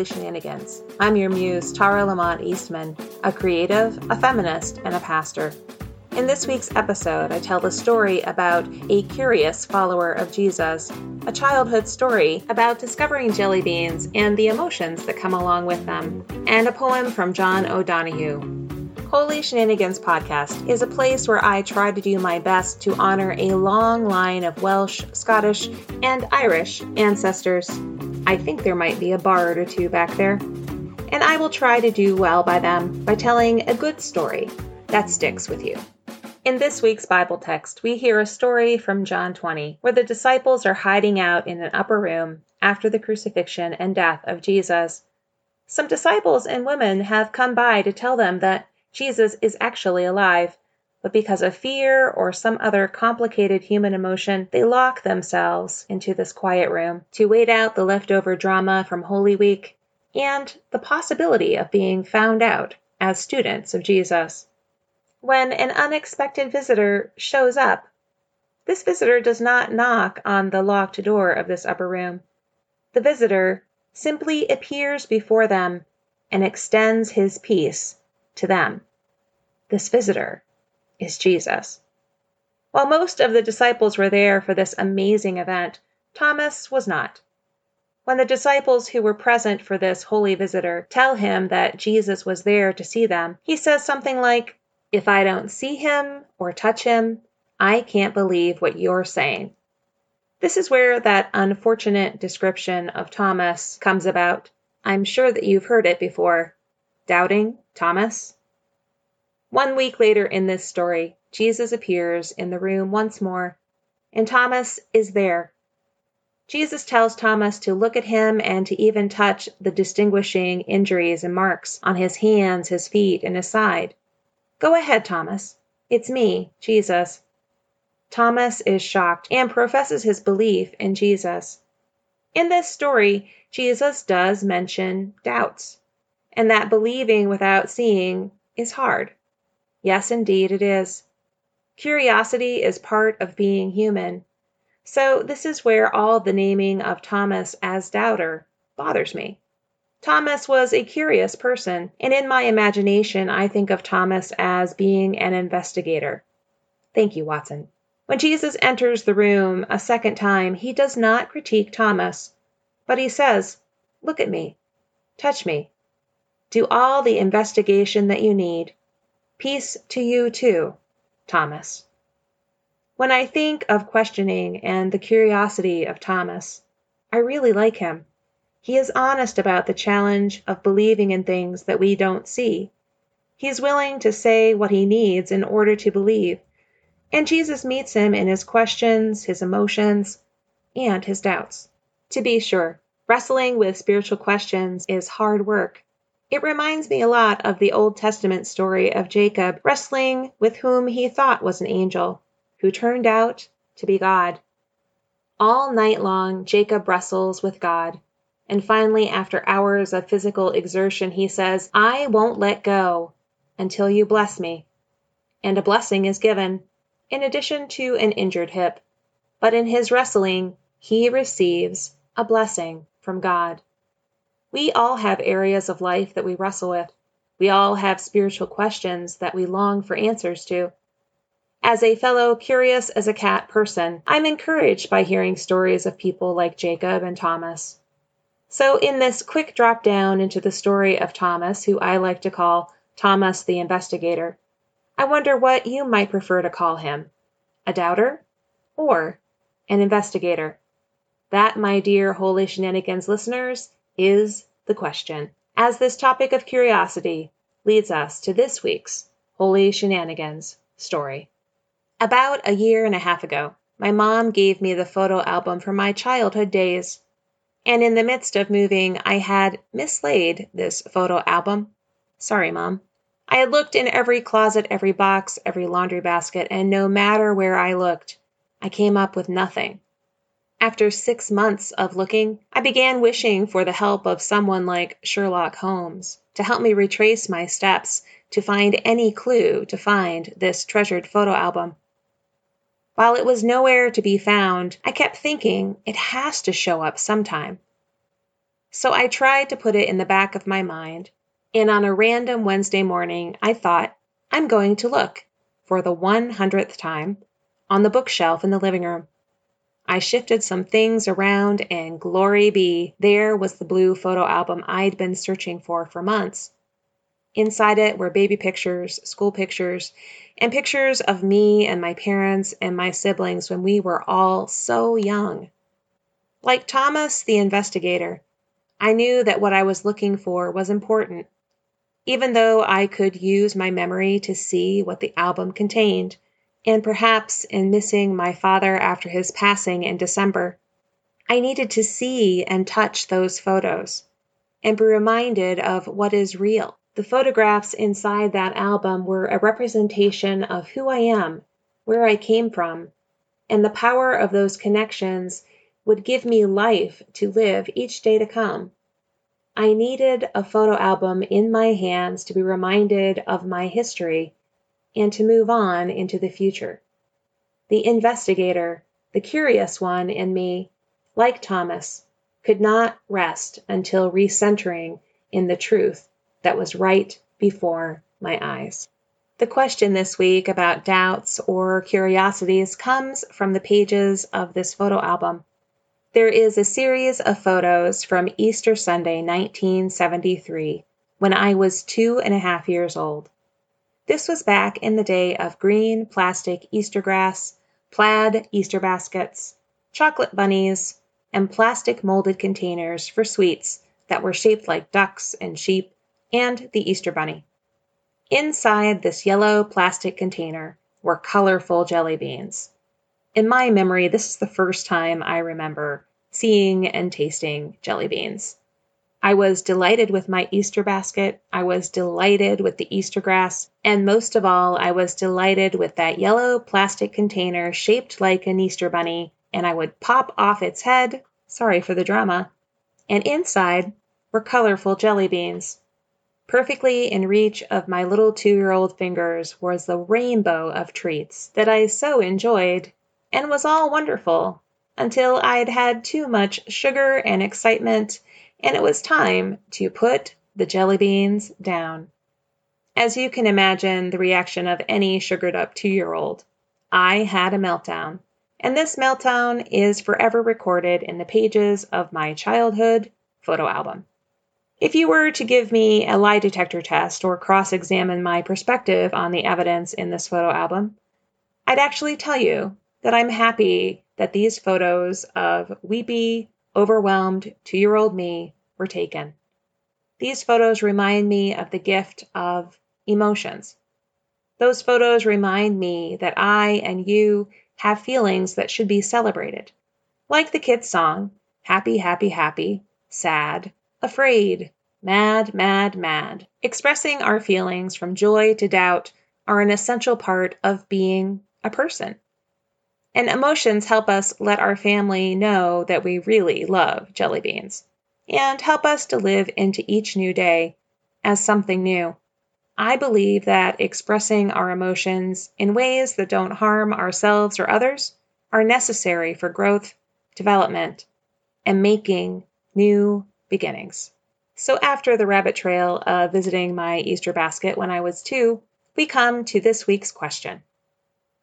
Holy Shenanigans. I'm your muse, Tara Lamont Eastman, a creative, a feminist, and a pastor. In this week's episode, I tell the story about a curious follower of Jesus, a childhood story about discovering jelly beans and the emotions that come along with them, and a poem from John O'Donohue. Holy Shenanigans Podcast is a place where I try to do my best to honor a long line of Welsh, Scottish, and Irish ancestors. I think there might be a bard or two back there. And I will try to do well by them by telling a good story that sticks with you. In this week's Bible text, we hear a story from John 20, where the disciples are hiding out in an upper room after the crucifixion and death of Jesus. Some disciples and women have come by to tell them that Jesus is actually alive, but because of fear or some other complicated human emotion, they lock themselves into this quiet room to wait out the leftover drama from Holy Week and the possibility of being found out as students of Jesus. When an unexpected visitor shows up, this visitor does not knock on the locked door of this upper room. The visitor simply appears before them and extends his peace to them. This visitor is Jesus. While most of the disciples were there for this amazing event, Thomas was not. When the disciples who were present for this holy visitor tell him that Jesus was there to see them, he says something like, If I don't see him or touch him, I can't believe what you're saying. This is where that unfortunate description of Thomas comes about. I'm sure that you've heard it before. Doubting Thomas? One week later in this story, Jesus appears in the room once more, and Thomas is there. Jesus tells Thomas to look at him and to even touch the distinguishing injuries and marks on his hands, his feet, and his side. Go ahead, Thomas. It's me, Jesus. Thomas is shocked and professes his belief in Jesus. In this story, Jesus does mention doubts, and that believing without seeing is hard. Yes, indeed, it is. Curiosity is part of being human. So, this is where all the naming of Thomas as doubter bothers me. Thomas was a curious person, and in my imagination, I think of Thomas as being an investigator. Thank you, Watson. When Jesus enters the room a second time, he does not critique Thomas, but he says, Look at me, touch me, do all the investigation that you need. Peace to you too, Thomas. When I think of questioning and the curiosity of Thomas, I really like him. He is honest about the challenge of believing in things that we don't see. He is willing to say what he needs in order to believe. And Jesus meets him in his questions, his emotions. and his doubts. To be sure, wrestling with spiritual questions is hard work. It reminds me a lot of the Old Testament story of Jacob wrestling with whom he thought was an angel, who turned out to be God. All night long, Jacob wrestles with God. And finally, after hours of physical exertion, he says, I won't let go until you bless me. And a blessing is given, in addition to an injured hip. But in his wrestling, he receives a blessing from God. We all have areas of life that we wrestle with. We all have spiritual questions that we long for answers to. As a fellow curious as a cat person, I'm encouraged by hearing stories of people like Jacob and Thomas. So, in this quick drop down into the story of Thomas, who I like to call Thomas the Investigator, I wonder what you might prefer to call him a doubter or an investigator. That, my dear Holy Shenanigans listeners, is the question, as this topic of curiosity leads us to this week's Holy Shenanigans story. About a year and a half ago, my mom gave me the photo album from my childhood days. And in the midst of moving, I had mislaid this photo album. Sorry, Mom. I had looked in every closet, every box, every laundry basket, and no matter where I looked, I came up with nothing. After six months of looking, I began wishing for the help of someone like Sherlock Holmes to help me retrace my steps to find any clue to find this treasured photo album. While it was nowhere to be found, I kept thinking it has to show up sometime. So I tried to put it in the back of my mind, and on a random Wednesday morning, I thought, I'm going to look, for the 100th time, on the bookshelf in the living room. I shifted some things around, and glory be, there was the blue photo album I'd been searching for for months. Inside it were baby pictures, school pictures, and pictures of me and my parents and my siblings when we were all so young. Like Thomas the investigator, I knew that what I was looking for was important, even though I could use my memory to see what the album contained and perhaps in missing my father after his passing in December, I needed to see and touch those photos and be reminded of what is real. The photographs inside that album were a representation of who I am, where I came from, and the power of those connections would give me life to live each day to come. I needed a photo album in my hands to be reminded of my history and to move on into the future. The investigator, the curious one in me, like Thomas, could not rest until recentering in the truth that was right before my eyes. The question this week about doubts or curiosities comes from the pages of this photo album. There is a series of photos from Easter Sunday, 1973, when I was two and a half years old. This was back in the day of green plastic Easter grass, plaid Easter baskets, chocolate bunnies, and plastic molded containers for sweets that were shaped like ducks and sheep and the Easter bunny. Inside this yellow plastic container were colorful jelly beans. In my memory, this is the first time I remember seeing and tasting jelly beans. I was delighted with my Easter basket. I was delighted with the Easter grass. And most of all, I was delighted with that yellow plastic container shaped like an Easter bunny. And I would pop off its head. Sorry for the drama. And inside were colorful jelly beans. Perfectly in reach of my little two year old fingers was the rainbow of treats that I so enjoyed and was all wonderful until I'd had too much sugar and excitement and it was time to put the jelly beans down. As you can imagine, the reaction of any sugared up two year old. I had a meltdown, and this meltdown is forever recorded in the pages of my childhood photo album. If you were to give me a lie detector test or cross examine my perspective on the evidence in this photo album, I'd actually tell you that I'm happy that these photos of weepy, overwhelmed two year old me were taken. These photos remind me of the gift of emotions. Those photos remind me that I and you have feelings that should be celebrated. Like the kids' song, happy, happy, happy, sad, afraid, mad, mad, mad. Expressing our feelings from joy to doubt are an essential part of being a person. And emotions help us let our family know that we really love jelly beans and help us to live into each new day as something new. I believe that expressing our emotions in ways that don't harm ourselves or others are necessary for growth, development, and making new beginnings. So, after the rabbit trail of visiting my Easter basket when I was two, we come to this week's question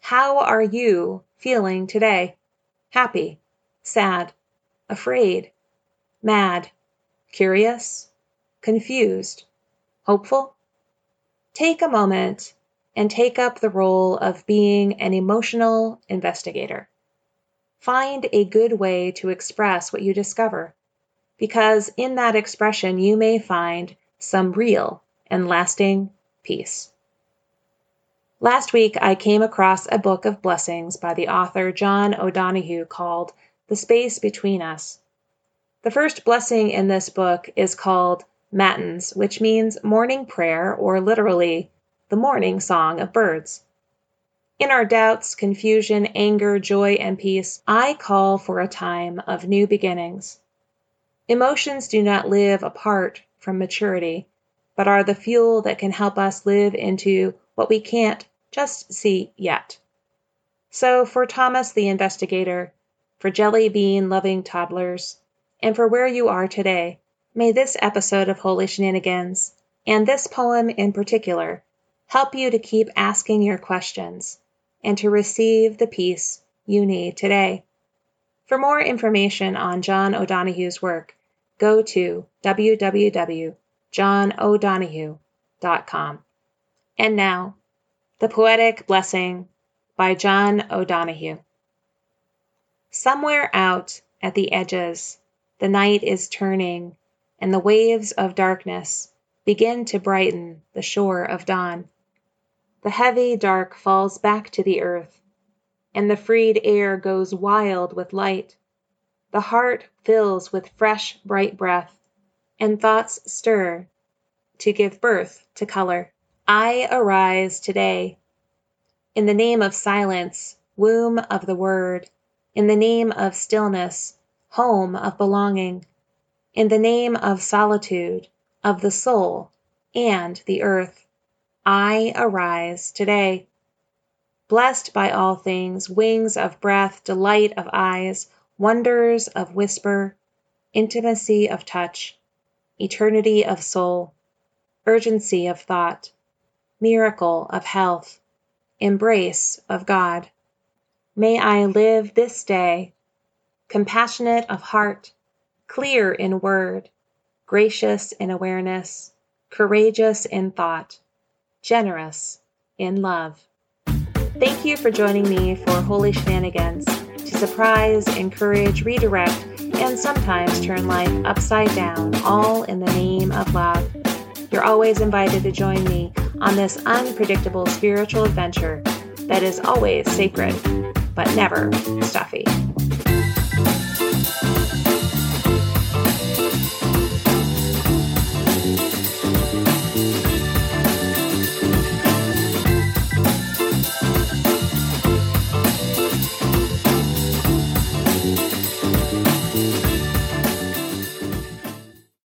How are you feeling today? Happy, sad, afraid, mad, curious, confused, hopeful? Take a moment and take up the role of being an emotional investigator. Find a good way to express what you discover, because in that expression you may find some real and lasting peace. Last week, I came across a book of blessings by the author John O'Donohue called The Space Between Us. The first blessing in this book is called Matins, which means morning prayer, or literally, the morning song of birds. In our doubts, confusion, anger, joy, and peace, I call for a time of new beginnings. Emotions do not live apart from maturity, but are the fuel that can help us live into what we can't just see yet. So, for Thomas the investigator, for jelly bean loving toddlers, and for where you are today, may this episode of Holy Shenanigans, and this poem in particular, help you to keep asking your questions and to receive the peace you need today. For more information on John O'Donohue's work, go to www.johnodonohue.com. And now, The Poetic Blessing by John O'Donohue. Somewhere out at the edges, the night is turning, and the waves of darkness begin to brighten the shore of dawn. The heavy dark falls back to the earth, and the freed air goes wild with light. The heart fills with fresh, bright breath, and thoughts stir to give birth to color. I arise today. In the name of silence, womb of the word, in the name of stillness, home of belonging, in the name of solitude, of the soul, and the earth, I arise today. Blessed by all things, wings of breath, delight of eyes, wonders of whisper, intimacy of touch, eternity of soul, urgency of thought, miracle of health, embrace of God. May I live this day compassionate of heart, clear in word, gracious in awareness, courageous in thought, generous in love. Thank you for joining me for Holy Shenanigans to surprise, encourage, redirect, and sometimes turn life upside down, all in the name of love. You're always invited to join me on this unpredictable spiritual adventure that is always sacred, but never stuffy.